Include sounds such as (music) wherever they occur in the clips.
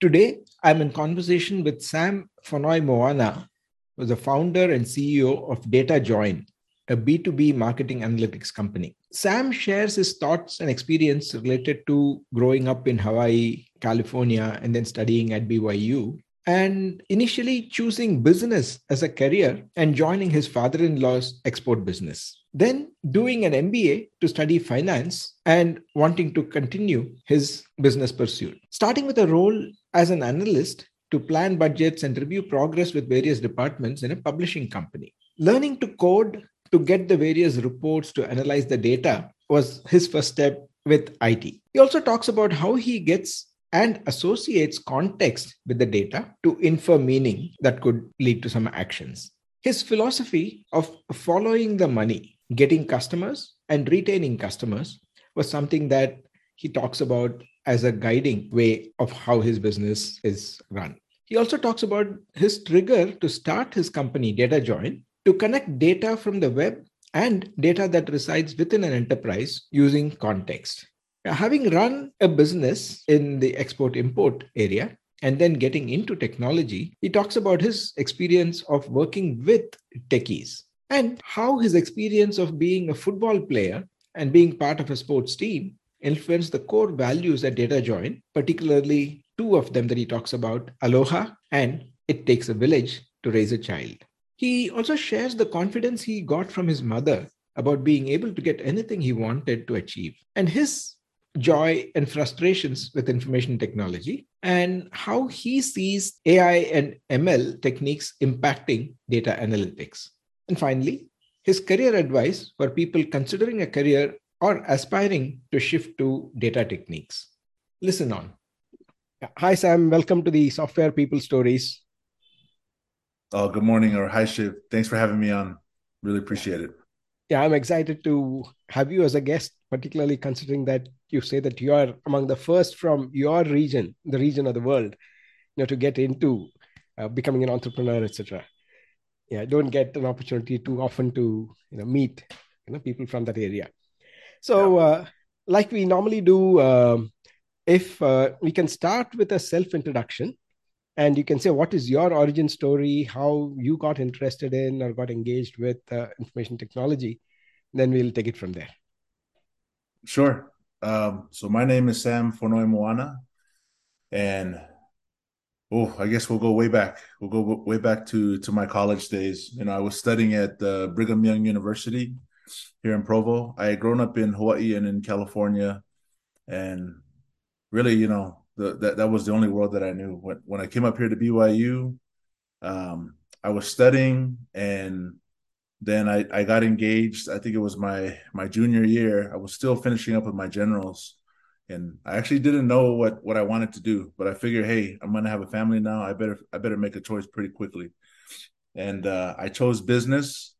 Today, I'm in conversation with Sam Fonoimoana, who's the founder and CEO of DataJoin, a B2B marketing analytics company. Sam shares his thoughts and experience related to growing up in Hawaii, California, and then studying at BYU, and initially choosing business as a career and joining his father in law's export business. Then doing an MBA to study finance and wanting to continue his business pursuit. Starting with a role as an analyst to plan budgets and review progress with various departments in a publishing company. Learning to code to get the various reports to analyze the data was his first step with IT. He also talks about how he gets and associates context with the data to infer meaning that could lead to some actions. His philosophy of following the money, getting customers and retaining customers was something that he talks about as a guiding way of how his business is run. He also talks about his trigger to start his company, DataJoin, to connect data from the web and data that resides within an enterprise using context. Having run a business in the export import area and then getting into technology, he talks about his experience of working with techies and how his experience of being a football player and being part of a sports team influenced the core values at DataJoin, particularly two of them that he talks about aloha and it takes a village to raise a child. He also shares the confidence he got from his mother about being able to get anything he wanted to achieve and his joy and frustrations with information technology and how he sees AI and ML techniques impacting data analytics. And finally, his career advice for people considering a career or aspiring to shift to data techniques. Listen on. Hi, Sam. Welcome to the Software People Stories. Oh, good morning or hi, Shiv. Thanks for having me on. Really appreciate it. Yeah, I'm excited to have you as a guest, particularly considering that you say that you are among the first from your region, the region of the world, you know, to get into uh, becoming an entrepreneur, etc. Yeah, I don't get an opportunity too often to you know meet you know people from that area. So, yeah. uh, like we normally do, um, if uh, we can start with a self introduction and you can say what is your origin story, how you got interested in or got engaged with uh, information technology, then we'll take it from there. Sure. Um, so, my name is Sam Fonoimoana, and oh, I guess we'll go way back. We'll go way back to to my college days. You know, I was studying at uh, Brigham Young University here in Provo. I had grown up in Hawaii and in California, and really, you know, the, that that was the only world that I knew. When when I came up here to BYU, um, I was studying, and then I I got engaged. I think it was my my junior year. I was still finishing up with my generals, and I actually didn't know what what I wanted to do. But I figured, hey, I'm gonna have a family now. I better I better make a choice pretty quickly, and uh, I chose business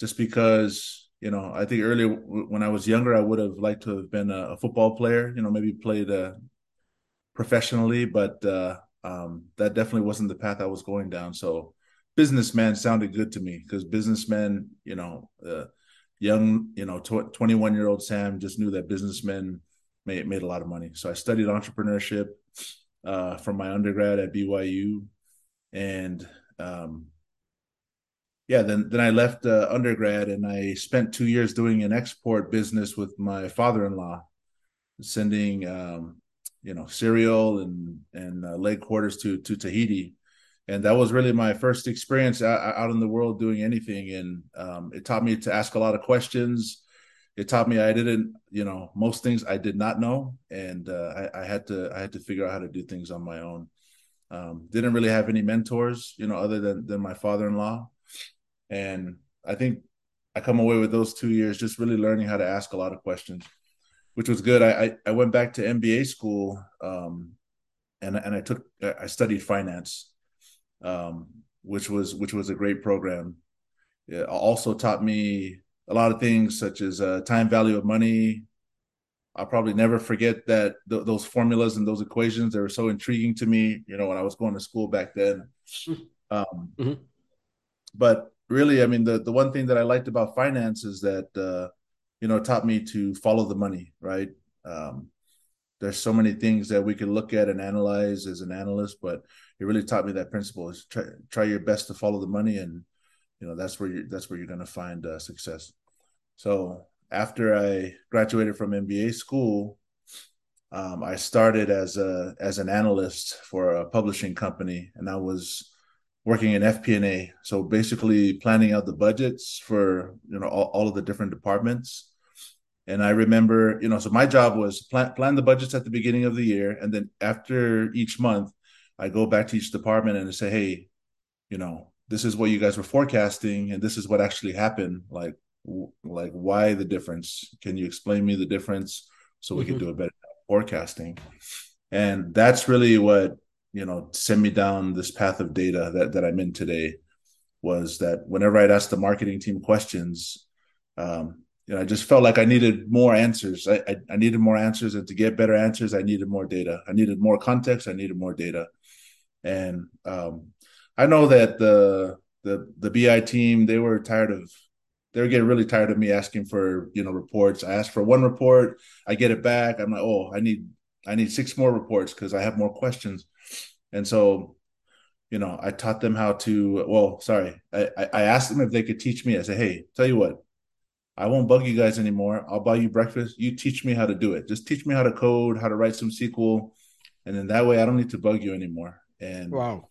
just because you know, I think earlier when I was younger, I would have liked to have been a, football player. You know, maybe played uh, professionally, but uh, um, that definitely wasn't the path I was going down. So, businessman sounded good to me because businessman, you know, uh, young, you know, twenty one year old Sam just knew that businessmen made made a lot of money. So I studied entrepreneurship uh, from my undergrad at BYU, and um, yeah, then then I left uh, undergrad and I spent two years doing an export business with my father-in-law, sending um, you know cereal and and uh, leg quarters to to Tahiti, and that was really my first experience out, out in the world doing anything, and um, it taught me to ask a lot of questions. It taught me I didn't, you know, most things I did not know, and uh, I, I had to I had to figure out how to do things on my own. Um, didn't really have any mentors, you know, other than than my father-in-law and I think I come away with those two years just really learning how to ask a lot of questions. which was good. I, I, I went back to MBA school, um, and and I took I studied finance, um, which was which was a great program. It also taught me a lot of things such as uh, time value of money. I'll probably never forget that th- those formulas and those equations. They were so intriguing to me. You know, when I was going to school back then. (laughs) Um, mm-hmm. But really, I mean, the the one thing that I liked about finance is that uh, you know taught me to follow the money. Right. Um, there's so many things that we can look at and analyze as an analyst, but it really taught me that principle is try try your best to follow the money, and you know that's where you that's where you're going to find uh, success. So after I graduated from MBA school, um, I started as a as an analyst for a publishing company, and I was working in FP&A. So basically, planning out the budgets for you know all, all of the different departments and I remember, you know, so my job was plan plan the budgets at the beginning of the year, and then after each month, I go back to each department and say, hey, you know, this is what you guys were forecasting, and this is what actually happened. Like, like why the difference? Can you explain me the difference so we mm-hmm. can do a better forecasting? And that's really what you know send me down this path of data that that I'm in today. Was that whenever I'd ask the marketing team questions, um, you know, I just felt like I needed more answers. I, I, I needed more answers, and to get better answers, I needed more data. I needed more context. I needed more data, and um, I know that the the the BI team they were tired of they were getting really tired of me asking for you know reports. I asked for one report, I get it back. I'm like, oh, I need I need six more reports because I have more questions, and so you know I taught them how to. Well, sorry, I I asked them if they could teach me. I said, hey, tell you what, I won't bug you guys anymore. I'll buy you breakfast. You teach me how to do it. Just teach me how to code, how to write some SQL, and then that way I don't need to bug you anymore. And wow,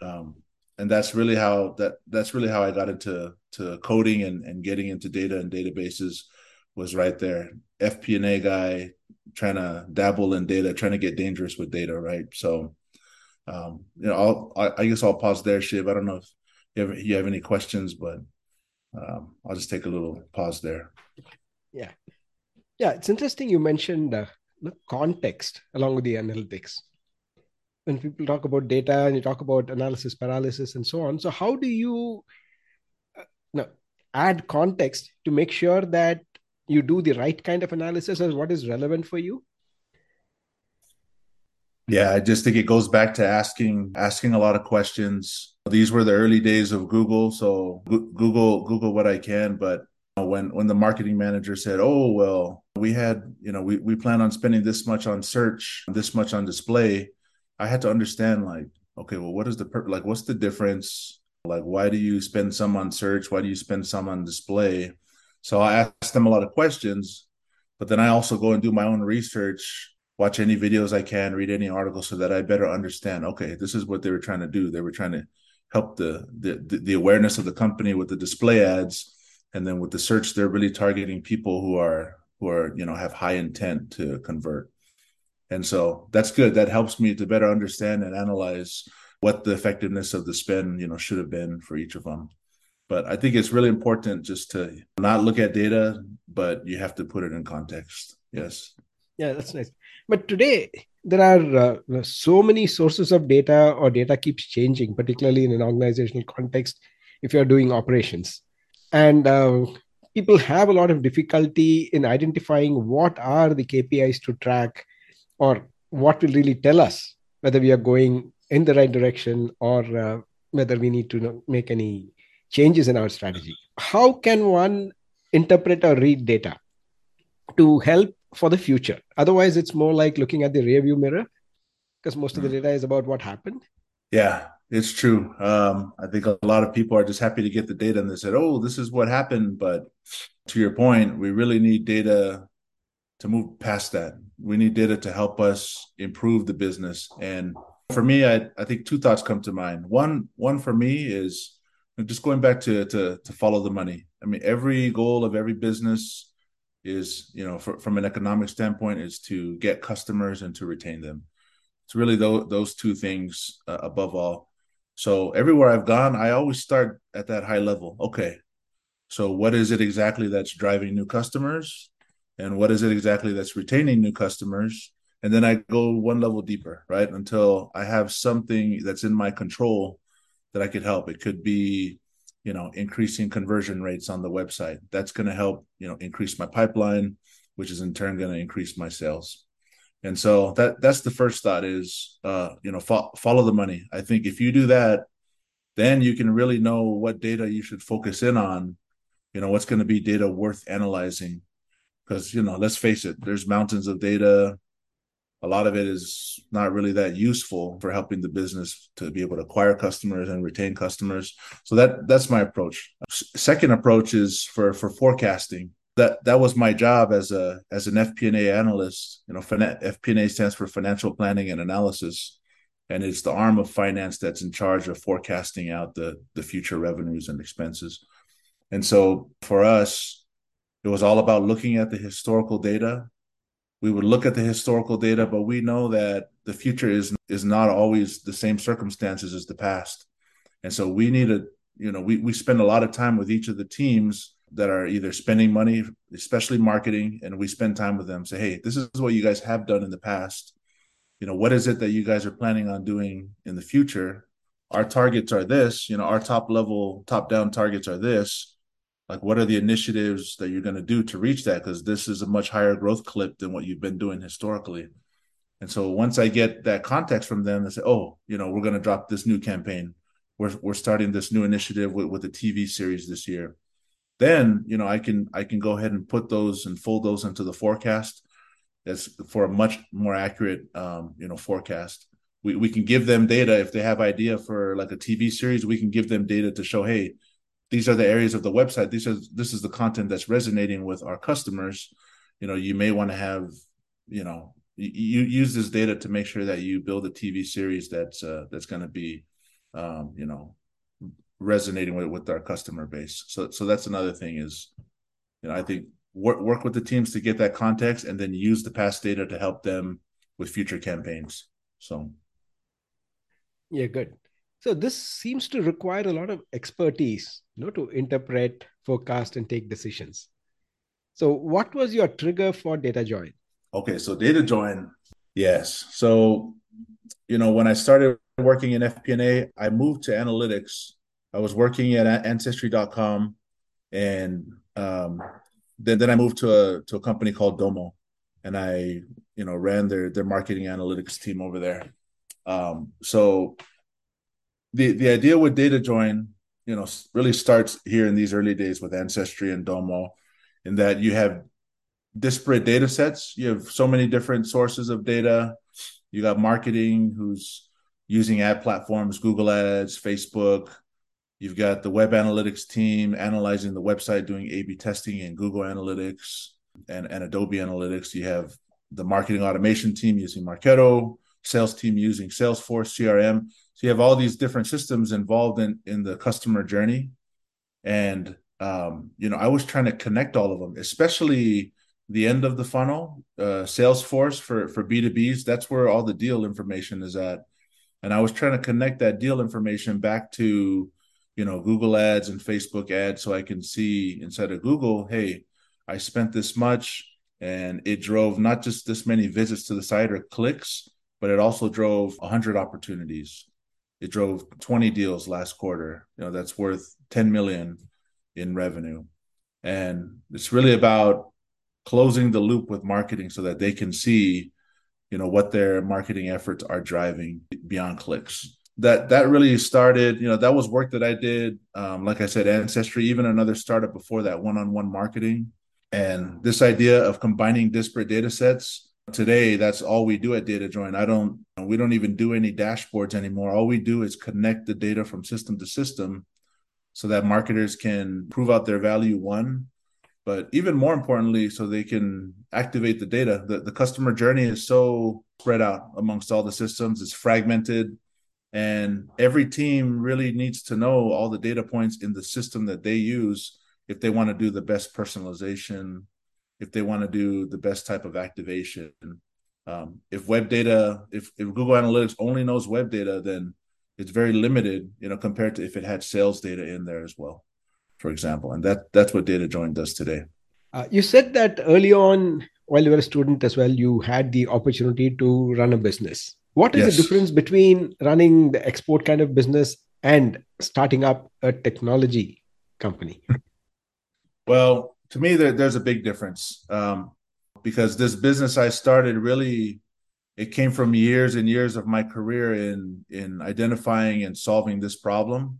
um, and that's really how that that's really how I got into to coding and and getting into data and databases was right there. FP&A guy trying to dabble in data, trying to get dangerous with data, right? So, um, you know, I'll, I, I guess I'll pause there, Shiv. I don't know if you have, you have any questions, but um, I'll just take a little pause there. Yeah. Yeah, it's interesting you mentioned uh, the context along with the analytics. When people talk about data and you talk about analysis paralysis and so on, so how do you uh, add context to make sure that you do the right kind of analysis as what is relevant for you? Yeah, I just think it goes back to asking asking a lot of questions. These were the early days of Google, so Google Google what I can, but when when the marketing manager said, "Oh, well, we had, you know, we we plan on spending this much on search, this much on display." I had to understand like, okay, well, what is the per- like what's the difference? Like why do you spend some on search? Why do you spend some on display? So I ask them a lot of questions, but then I also go and do my own research watch any videos I can, read any articles so that I better understand. Okay, this is what they were trying to do. They were trying to help the the the awareness of the company with the display ads, and then with the search, they're really targeting people who are who are you know have high intent to convert. And so that's good. That helps me to better understand and analyze what the effectiveness of the spend you know should have been for each of them. But I think it's really important just to not look at data, but you have to put it in context. Yes. Yeah, that's nice. But today, there are uh, so many sources of data, or data keeps changing, particularly in an organizational context, if you're doing operations. And uh, people have a lot of difficulty in identifying what are the KPIs to track or what will really tell us whether we are going in the right direction or uh, whether we need to make any changes in our strategy. How can one interpret or read data to help for the future. Otherwise, it's more like looking at the rearview mirror because most of the data is about what happened. Yeah, it's true. Um, I think a lot of people are just happy to get the data and they said, oh, this is what happened. But to your point, we really need data to move past that. We need data to help us improve the business. And for me, I, I think two thoughts come to mind. One, one for me is just going back to, to, to follow the money. I mean, every goal of every business is you know for, from an economic standpoint is to get customers and to retain them. It's really those, those two things uh, above all. So everywhere i've gone i always start at that high level. Okay so what is it exactly that's driving new customers? And what is it exactly that's retaining new customers? And then i go one level deeper right? Until i have something that's in my control that i could help. It could be you know increasing conversion rates on the website. That's going to help you know increase my pipeline which is in turn going to increase my sales. And so that that's the first thought is uh you know fo- follow the money. I think if you do that then you can really know what data you should focus in on you know what's going to be data worth analyzing. Because you know let's face it there's mountains of data a lot of it is not really that useful for helping the business to be able to acquire customers and retain customers. So that that's my approach. Second approach is for for forecasting. That that was my job as a as an fp&a analyst. You know fp&a stands for financial planning and analysis. And it's the arm of finance that's in charge of forecasting out the the future revenues and expenses. And so for us it was all about looking at the historical data. We would look at the historical data, but we know that the future is is not always the same circumstances as the past. And so we need to, you know, we, we spend a lot of time with each of the teams that are either spending money, especially marketing, and we spend time with them, say, hey, this is what you guys have done in the past. You know, what is it that you guys are planning on doing in the future? Our targets are this, you know, our top level, top down targets are this like what are the initiatives that you're going to do to reach that? Because this is a much higher growth clip than what you've been doing historically. And so once i get that context from them they say oh you know we're going to drop this new campaign. We're, we're starting this new initiative with, with the tv series this year. Then you know i can i can go ahead and put those and fold those into the forecast. As for a much more accurate um, you know forecast. We, we can give them data. If they have idea for like a tv series we can give them data to show hey these are the areas of the website. These are this is the content that's resonating with our customers. You know you may want to have you know you, use this data to make sure that you build a tv series that's uh, that's going to be um, you know resonating with, with our customer base. So so that's another thing is you know i think work work with the teams to get that context and then use the past data to help them with future campaigns. So. Yeah good. So this seems to require a lot of expertise, you know, to interpret, forecast, and take decisions. So what was your trigger for Data Join? Okay, so Data Join, yes. So you know, when I started working in FP&A, I moved to analytics. I was working at Ancestry.com, and um, then then I moved to a to a company called Domo, and I you know ran their their marketing analytics team over there. Um, so the the idea with data join you know really starts here in these early days with ancestry and domo in that you have disparate data sets. You have so many different sources of data. You got marketing who's using ad platforms google ads facebook. You've got the web analytics team analyzing the website doing a b testing in google analytics and, and adobe analytics. You have the marketing automation team using marketo sales team using salesforce crm so you have all these different systems involved in in the customer journey, and um, you know I was trying to connect all of them, especially the end of the funnel, uh, Salesforce for for B two Bs. That's where all the deal information is at, and I was trying to connect that deal information back to you know Google Ads and Facebook Ads, so I can see inside of Google, hey, I spent this much, and it drove not just this many visits to the site or clicks, but it also drove 100 opportunities it drove 20 deals last quarter. You know that's worth 10 million in revenue. And it's really about closing the loop with marketing so that they can see you know what their marketing efforts are driving beyond clicks. That that really started you know that was work that i did um, like i said ancestry even another startup before that one-on-one marketing. And this idea of combining disparate data sets Today, that's all we do at Data Join. I don't, we don't even do any dashboards anymore. All we do is connect the data from system to system so that marketers can prove out their value, one, but even more importantly, so they can activate the data. The, the customer journey is so spread out amongst all the systems, it's fragmented. And every team really needs to know all the data points in the system that they use if they want to do the best personalization if they want to do the best type of activation. Um, if web data, if, if Google Analytics only knows web data, then it's very limited, you know, compared to if it had sales data in there as well, for example. And that that's what Data Join does today. Uh, you said that early on, while you were a student as well, you had the opportunity to run a business. What is Yes. the difference between running the export kind of business and starting up a technology company? (laughs) Well, to me, there, there's a big difference um, because this business I started really it came from years and years of my career in in identifying and solving this problem.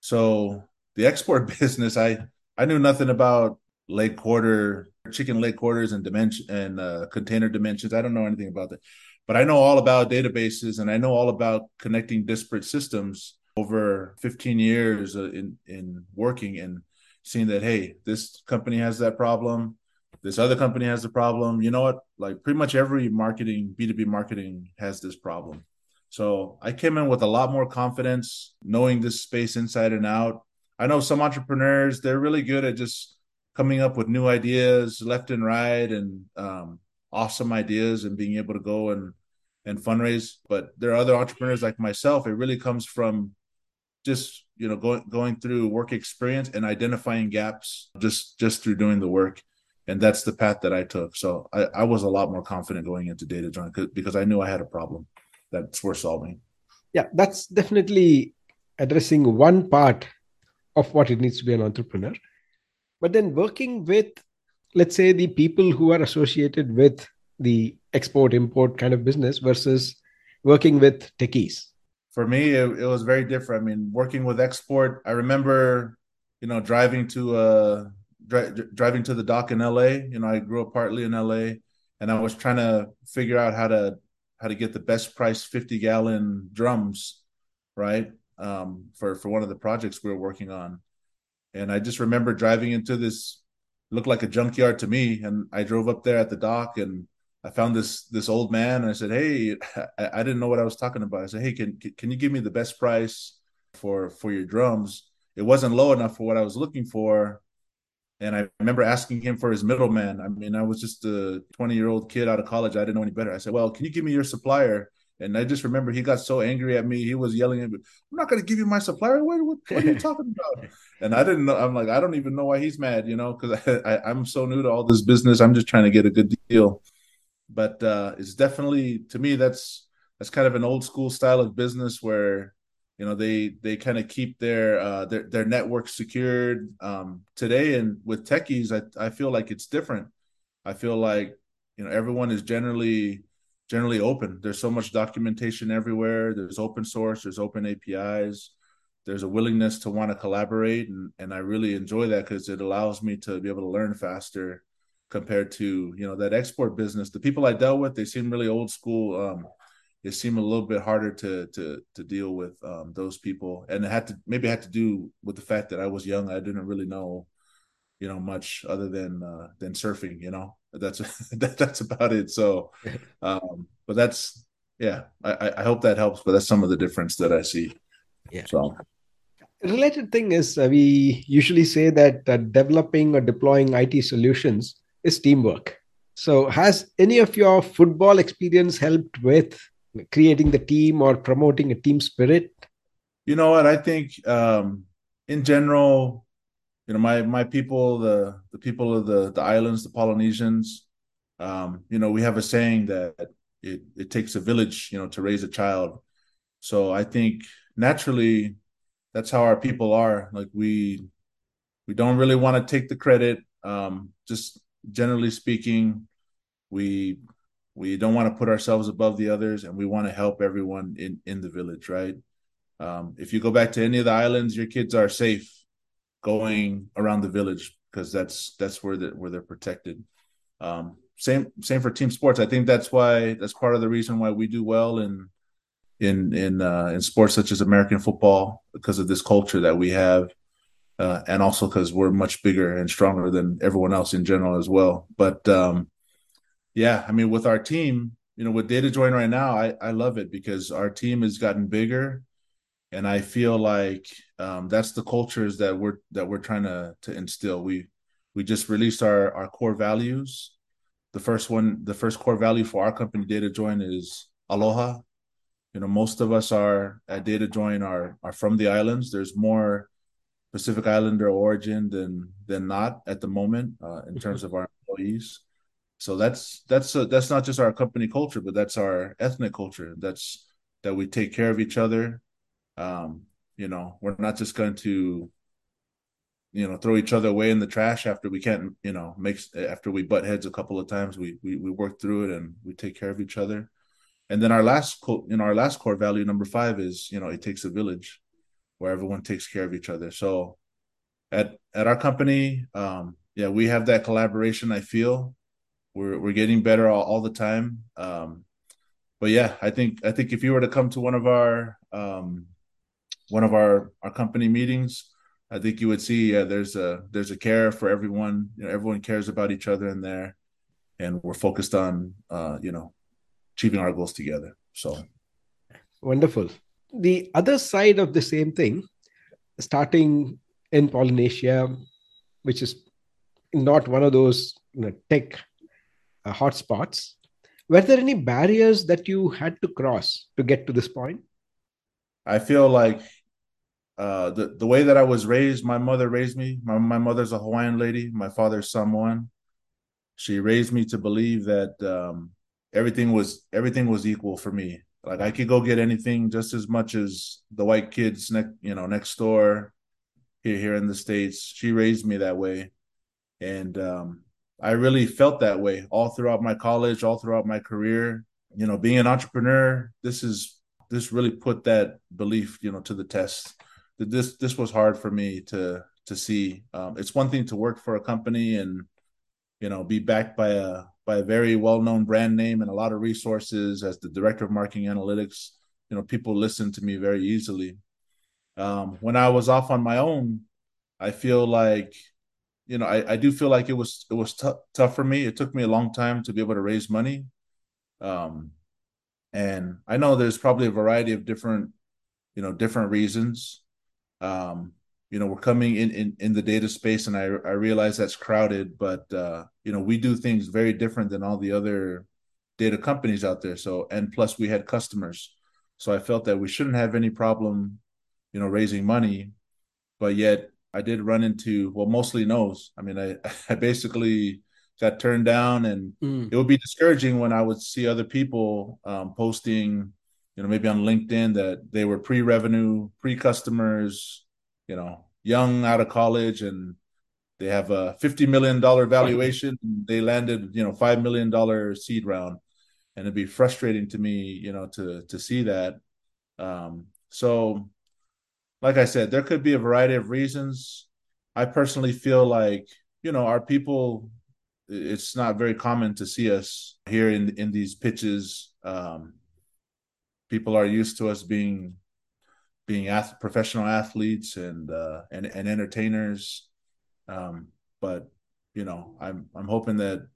So the export (laughs) business, I I knew nothing about leg quarter, chicken leg quarters, and dimension and uh, container dimensions. I don't know anything about that, but I know all about databases and I know all about connecting disparate systems over 15 years uh, in in working and seeing that hey, this company has that problem, this other company has the problem. You know what? Like pretty much every marketing B2B marketing has this problem. So I came in with a lot more confidence, knowing this space inside and out. I know some entrepreneurs, they're really good at just coming up with new ideas left and right and um, awesome ideas and being able to go and and fundraise. But there are other entrepreneurs like myself. It really comes from just you know going going through work experience and identifying gaps just just through doing the work and that's the path that i took so i, I was a lot more confident going into data join because i knew i had a problem that's worth solving Yeah, that's definitely addressing one part of what it needs to be an entrepreneur. But then working with, let's say, the people who are associated with the export import kind of business versus working with techies. For me it, it was very different. I mean working with export i remember you know driving to uh dri- driving to the dock in la you know i grew up partly in la and i was trying to figure out how to how to get the best price 50 gallon drums right? Um for for one of the projects we were working on. And i just remember driving into this looked like a junkyard to me and i drove up there at the dock and I found this this old man and I said, "Hey, I, I didn't know what I was talking about." I said, "Hey, can can you give me the best price for for your drums?" It wasn't low enough for what I was looking for, and I remember asking him for his middleman. I mean, I was just a 20 year old kid out of college. I didn't know any better. I said, "Well, can you give me your supplier?" And I just remember he got so angry at me. He was yelling at me, "I'm not going to give you my supplier. What, what, what are you (laughs) talking about?" And I didn't know. I'm like, I don't even know why he's mad, you know, because (laughs) I, I, I'm so new to all this business. I'm just trying to get a good deal but uh, it's definitely to me that's that's kind of an old school style of business where you know they they kind of keep their uh, their their network secured. Um, today and with techies I, I feel like it's different. I feel like you know everyone is generally generally open. There's so much documentation everywhere. There's open source there's open apis there's a willingness to want to collaborate and, and i really enjoy that because it allows me to be able to learn faster compared to you know that export business. The people I dealt with, they seem really old school. Um, it seemed a little bit harder to to to deal with um, those people, and it had to maybe it had to do with the fact that I was young. I didn't really know, you know, much other than uh, than surfing. You know, that's (laughs) that, that's about it. So, (laughs) um, but that's yeah. I, I hope that helps. But that's some of the difference that I see. Yeah. So related thing is uh, we usually say that uh, developing or deploying IT solutions is teamwork. So, has any of your football experience helped with creating the team or promoting a team spirit? You know what? I think um, in general, you know, my my people, the the people of the the islands, the Polynesians, um, you know, we have a saying that it it takes a village, you know, to raise a child. So I think naturally, that's how our people are. Like we we don't really want to take the credit. Um, just generally speaking, we we don't want to put ourselves above the others, and we want to help everyone in in the village, right? Um, if you go back to any of the islands, your kids are safe going around the village because that's that's where they where they're protected. Um, same same for team sports. I think that's why that's part of the reason why we do well in in in uh, in sports such as American football because of this culture that we have, uh, and also because we're much bigger and stronger than everyone else in general as well. But um, yeah, I mean, with our team, you know, with Data Join right now, I I love it because our team has gotten bigger and I feel like um, that's the cultures that we're that we're trying to to instill. We we just released our our core values. The first one, the first core value for our company, Data Join, is aloha. You know, most of us are at Data Join are are from the islands. There's more Pacific Islander origin than than not at the moment uh, in terms of our employees. So that's that's uh, that's not just our company culture, but that's our ethnic culture. That's that we take care of each other. Um, you know, we're not just going to you know throw each other away in the trash after we can't you know make after we butt heads a couple of times we we, we work through it and we take care of each other and then our last you know our last core value number five is you know it takes a village where everyone takes care of each other so at at our company um yeah we have that collaboration i feel we're we're getting better all, all the time um but yeah i think i think if you were to come to one of our um one of our our company meetings I think you would see uh, there's a there's a care for everyone. You know, everyone cares about each other in there, and we're focused on uh, you know achieving our goals together. So wonderful. The other side of the same thing, starting in Polynesia, which is not one of those you know, tech uh, hotspots. Were there any barriers that you had to cross to get to this point? I feel like uh, the the way that I was raised, my mother raised me. My my mother's a Hawaiian lady. My father's Samoan. She raised me to believe that um, everything was everything was equal for me. Like I could go get anything just as much as the white kids next you know next door here here in the states. She raised me that way, and um, I really felt that way all throughout my college, all throughout my career. You know, being an entrepreneur, this is this really put that belief you know to the test this this was hard for me to to see. Um, it's one thing to work for a company and you know be backed by a by a very well known brand name and a lot of resources as the director of marketing analytics. You know, people listen to me very easily. Um, when I was off on my own, I feel like you know I, I do feel like it was it was t- tough for me. It took me a long time to be able to raise money. Um, and I know there's probably a variety of different you know different reasons um, you know, we're coming in, in in the data space, and I I realize that's crowded, but uh, you know, we do things very different than all the other data companies out there. So, and plus, we had customers, so I felt that we shouldn't have any problem, you know, raising money, but yet I did run into well, mostly no's. I mean, I (laughs) I basically got turned down, and mm. it would be discouraging when I would see other people um, posting you know, maybe on LinkedIn that they were pre-revenue, pre-customers, you know, young out of college and they have a $50 million valuation. They landed, you know, $5 million seed round. And it'd be frustrating to me, you know, to, to see that. Um, so like I said, there could be a variety of reasons. I personally feel like, you know, our people, it's not very common to see us here in, in these pitches. Um, people are used to us being being ath- professional athletes and uh, and and entertainers. Um, but you know, I'm I'm hoping that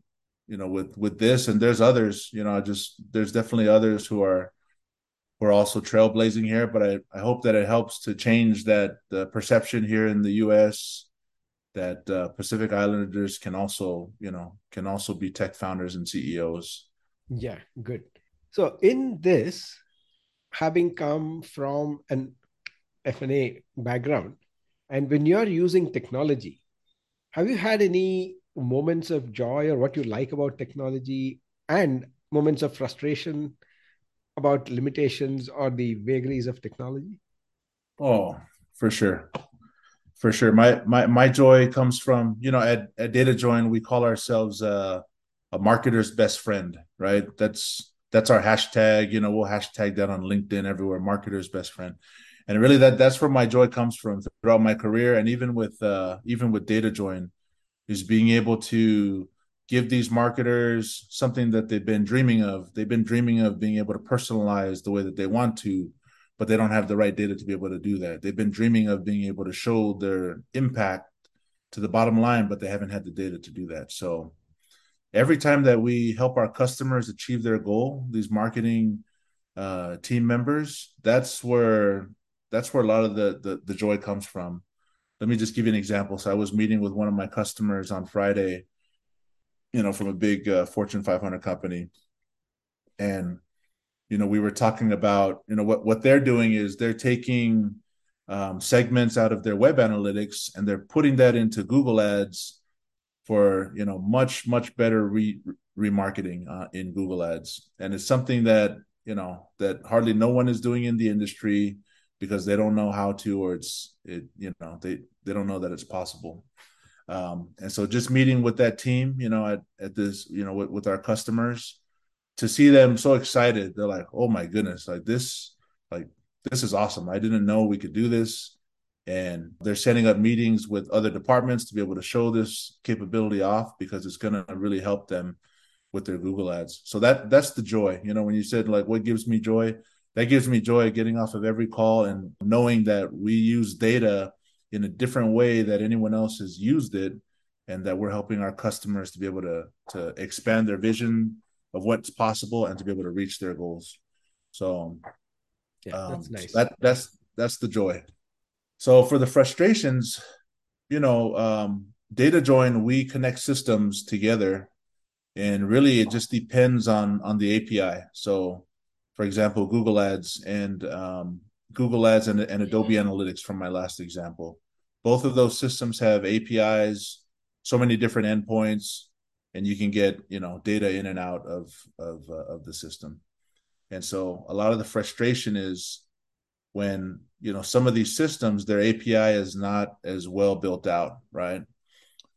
you know with with this and there's others. You know, just there's definitely others who are who are also trailblazing here. But I I hope that it helps to change that perception here in the U.S. that uh, Pacific Islanders can also you know can also be tech founders and CEOs. Yeah, good. So in this, having come from an F&A background, and when you're using technology, have you had any moments of joy or what you like about technology and moments of frustration about limitations or the vagaries of technology? Oh, for sure. For sure. My my my joy comes from, you know, at, at DataJoin, we call ourselves uh, a marketer's best friend, right? That's that's our hashtag. You know, we'll hashtag that on LinkedIn everywhere. Marketer's best friend, and really that that's where my joy comes from throughout my career, and even with uh, even with DataJoin, is being able to give these marketers something that they've been dreaming of. They've been dreaming of being able to personalize the way that they want to, but they don't have the right data to be able to do that. They've been dreaming of being able to show their impact to the bottom line, but they haven't had the data to do that. So every time that we help our customers achieve their goal, these marketing uh, team members, that's where that's where a lot of the, the the joy comes from. Let me just give you an example. So I was meeting with one of my customers on Friday, you know, from a big uh, Fortune 500 company, and you know we were talking about you know what what they're doing is they're taking um, segments out of their web analytics and they're putting that into Google Ads for you know much much better re- remarketing uh, in Google Ads, and it's something that you know that hardly no one is doing in the industry because they don't know how to or it's it you know they they don't know that it's possible. Um, and so just meeting with that team, you know, at, at this, you know, with, with our customers to see them so excited, they're like, oh my goodness, like this, like this is awesome. I didn't know we could do this. And they're setting up meetings with other departments to be able to show this capability off because it's going to really help them with their Google ads. So that that's the joy. You know, when you said like what gives me joy, that gives me joy getting off of every call and knowing that we use data in a different way that anyone else has used it and that we're helping our customers to be able to to expand their vision of what's possible and to be able to reach their goals. So yeah, um, that's nice. That that's that's the joy. So for the frustrations, you know, um, data join, we connect systems together, and really it just depends on on the API. So, for example, Google Ads and um, Google Ads and, and Adobe Analytics from my last example. Both of those systems have APIs, so many different endpoints, and you can get you know data in and out of of uh, of the system. And so a lot of the frustration is when you know some of these systems their API is not as well built out, right?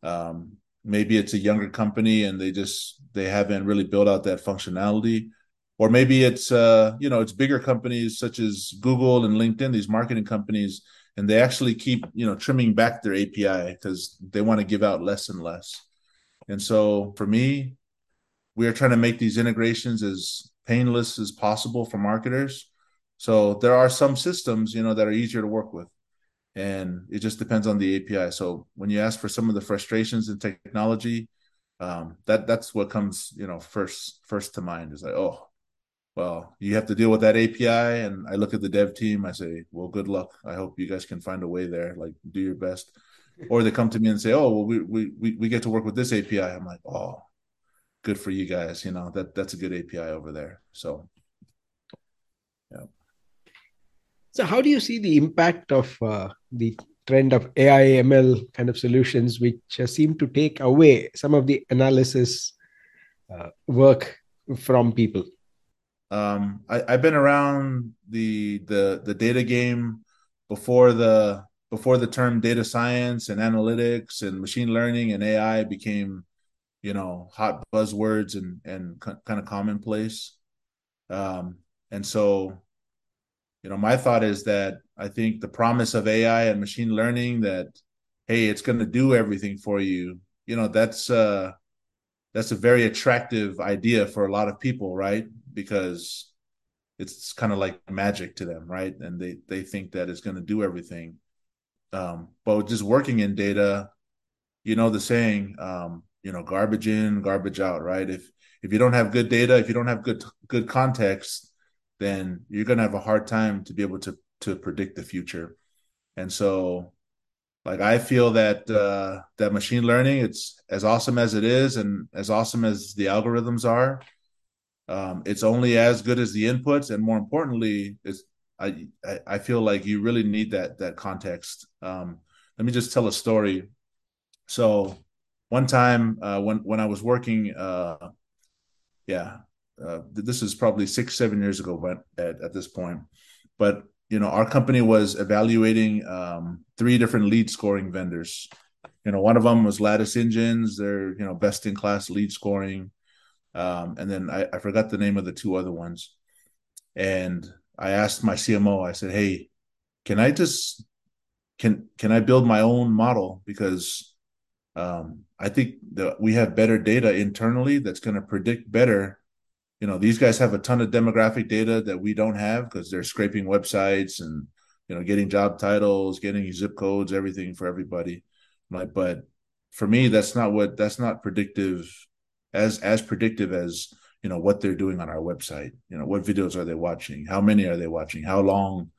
Um, maybe it's a younger company and they just they haven't really built out that functionality or maybe it's uh you know it's bigger companies such as google and linkedin these marketing companies and they actually keep you know trimming back their api because they want to give out less and less and so for me we are trying to make these integrations as painless as possible for marketers. So there are some systems, you know, that are easier to work with. And it just depends on the API. So when you ask for some of the frustrations in technology, um, that that's what comes, you know, first first to mind is like, oh, well, you have to deal with that API. And I look at the dev team, I say, well, good luck. I hope you guys can find a way there. Like, do your best. Or they come to me and say, oh, well, we we we get to work with this API. I'm like, oh, good for you guys. You know that that's a good API over there. So, yeah. So, how do you see the impact of uh, the trend of AI ML kind of solutions, which uh, seem to take away some of the analysis uh, work from people? Um, I, I've been around the the the data game before the before the term data science and analytics and machine learning and AI became you know hot buzzwords and and kind of commonplace. Um and so you know my thought is that i think the promise of ai and machine learning that hey it's going to do everything for you you know that's uh that's a very attractive idea for a lot of people right because it's kind of like magic to them right? And they they think that it's going to do everything. Um but just working in data you know the saying um you know garbage in garbage out right? If if you don't have good data if you don't have good good context then you're going to have a hard time to be able to to predict the future. And so like i feel that uh that machine learning it's as awesome as it is and as awesome as the algorithms are um it's only as good as the inputs and more importantly it's I, I feel like you really need that that context. Um, let me just tell a story. So one time uh, when when I was working, uh, yeah, uh, this is probably six seven years ago, but at, at this point, but you know our company was evaluating um, three different lead scoring vendors. You know, one of them was Lattice Engines; they're you know best in class lead scoring, um, and then I, I forgot the name of the two other ones. And I asked my CMO, I said, "Hey, can I just can can I build my own model because um, I think that we have better data internally that's going to predict better. You know, these guys have a ton of demographic data that we don't have because they're scraping websites and you know getting job titles, getting zip codes, everything for everybody. Like, but for me, that's not what that's not predictive as as predictive as you know what they're doing on our website. You know, what videos are they watching? How many are they watching? How long?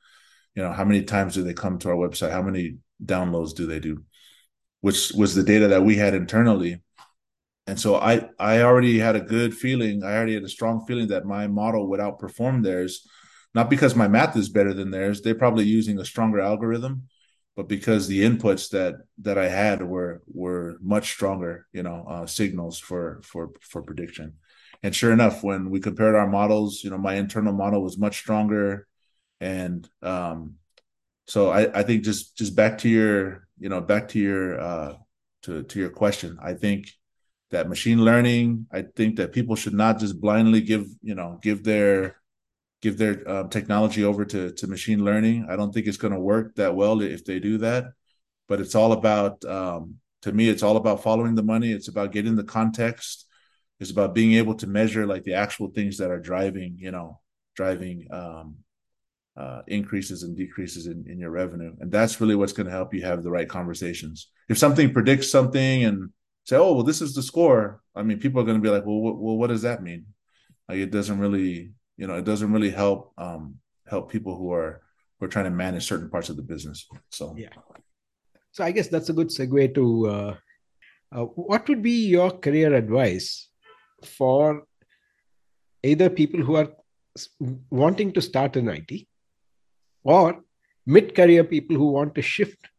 You know, how many times do they come to our website? How many downloads do they do? which was the data that we had internally. And so I I already had a good feeling. I already had a strong feeling that my model would outperform theirs. not because my math is better than theirs. They're probably using a stronger algorithm, but because the inputs that that I had were were much stronger, you know, uh, signals for for for prediction. And sure enough, when we compared our models, you know, my internal model was much stronger, and um, so I, I think just just back to your you know back to your uh, to to your question, I think that machine learning, I think that people should not just blindly give you know give their give their uh, technology over to to machine learning. I don't think it's going to work that well if they do that. But it's all about um, to me, it's all about following the money. It's about getting the context. It's about being able to measure like the actual things that are driving, you know, driving um, uh, increases and decreases in, in your revenue. And that's really what's going to help you have the right conversations. If something predicts something and say, oh, well, this is the score, I mean, people are going to be like, well, what, well, what does that mean? Like, it doesn't really, you know, it doesn't really help um, help people who are who are trying to manage certain parts of the business. So yeah. So I guess that's a good segue to uh, uh, what would be your career advice for either people who are wanting to start in IT or mid career people who want to shift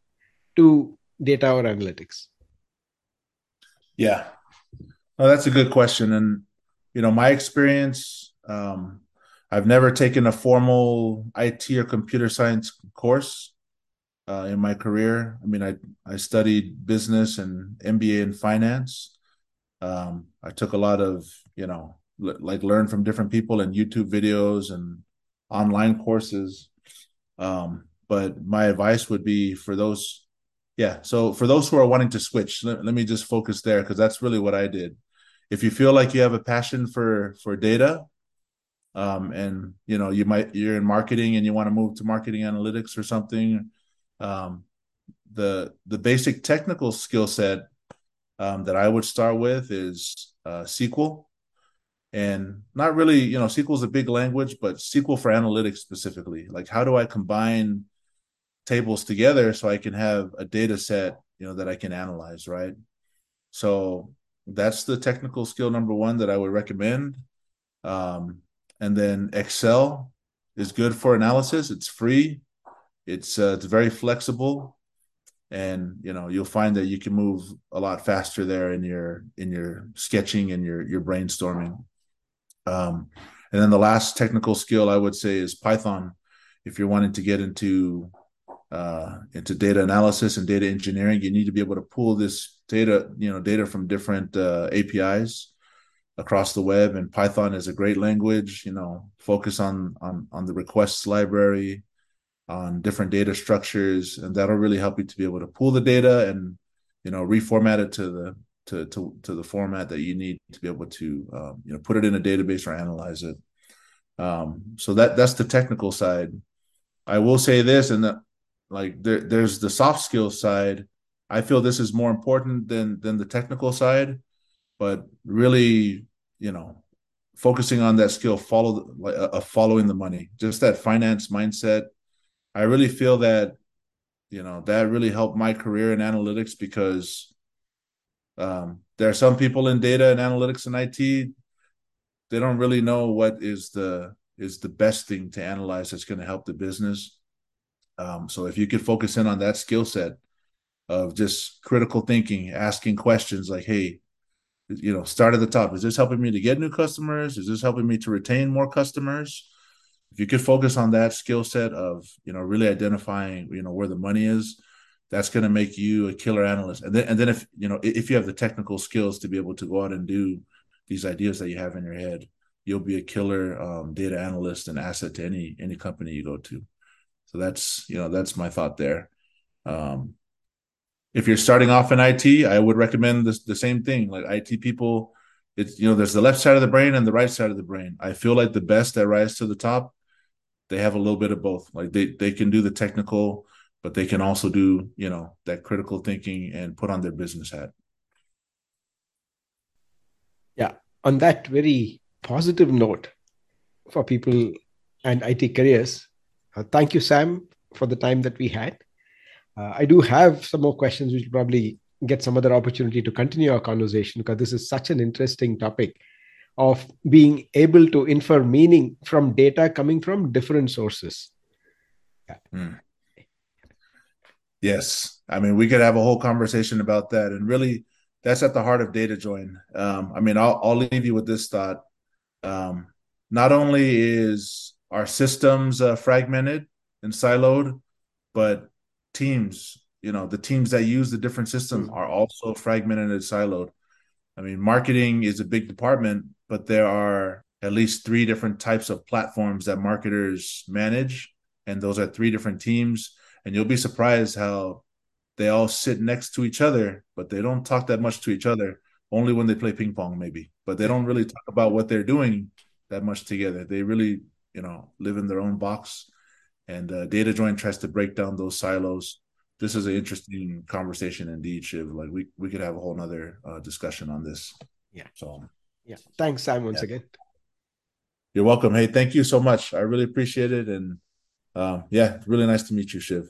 to data or analytics? Yeah. Oh, that's a good question. And, you know, my experience, um, I've never taken a formal IT or computer science course uh, in my career. I mean, I, I studied business and MBA in finance. Um, I took a lot of, you know, l- like learn from different people and YouTube videos and online courses. Um, but my advice would be for those, yeah. So for those who are wanting to switch, let, let me just focus there because that's really what I did. If you feel like you have a passion for for data, um, and you know you might you're in marketing and you want to move to marketing analytics or something, um, the the basic technical skill set um, that I would start with is uh, SQL and not really you know sql is a big language but sql for analytics specifically. Like how do i combine tables together so i can have a data set you know that i can analyze right? So that's the technical skill number one that i would recommend. Um, and then excel is good for analysis. It's free. It's uh, it's very flexible. And you know you'll find that you can move a lot faster there in your in your sketching and your your brainstorming. Um, and then the last technical skill I would say is Python. If you're wanting to get into uh, into data analysis and data engineering, you need to be able to pull this data, you know, data from different uh, APIs across the web. And Python is a great language. You know, focus on on on the requests library, on different data structures, and that'll really help you to be able to pull the data and you know reformat it to the to to to the format that you need to be able to um, you know put it in a database or analyze it. Um, so that that's the technical side. I will say this, and that like there, there's the soft skills side. I feel this is more important than than the technical side, but really, you know, focusing on that skill, follow like uh, following the money, just that finance mindset. I really feel that, you know, that really helped my career in analytics because um, there are some people in data and analytics and IT. They don't really know what is the is the best thing to analyze that's going to help the business. Um, so if you could focus in on that skill set of just critical thinking, asking questions like, "Hey, you know, start at the top. Is this helping me to get new customers? Is this helping me to retain more customers?" If you could focus on that skill set of you know really identifying you know where the money is, that's going to make you a killer analyst. And then, and then if you know if you have the technical skills to be able to go out and do these ideas that you have in your head, you'll be a killer um, data analyst and asset to any any company you go to. So that's you know that's my thought there. Um, if you're starting off in IT, I would recommend this, the same thing. Like IT people, it's you know there's the left side of the brain and the right side of the brain. I feel like the best that rise to the top, they have a little bit of both. Like they they can do the technical but they can also do you know that critical thinking and put on their business hat yeah on that very positive note for people and it careers uh, thank you sam for the time that we had uh, i do have some more questions which probably get some other opportunity to continue our conversation because this is such an interesting topic of being able to infer meaning from data coming from different sources. Yes. I mean, we could have a whole conversation about that. And really, that's at the heart of data join. Um, I mean, I'll, I'll leave you with this thought. Um, not only is our systems uh, fragmented and siloed, but teams, you know, the teams that use the different system Mm. are also fragmented and siloed. I mean, marketing is a big department, but there are at least three different types of platforms that marketers manage. And those are three different teams. And you'll be surprised how they all sit next to each other, but they don't talk that much to each other, only when they play ping pong, maybe. But they don't really talk about what they're doing that much together. They really, you know, live in their own box. And uh, Data Join tries to break down those silos. This is an interesting conversation indeed, Shiv. Like we, we could have a whole nother uh, discussion on this. Yeah. So Yeah. Thanks, Sam, once Yeah. again. you're welcome. Hey, thank you so much. I really appreciate it. And um, yeah, really nice to meet you, Shiv.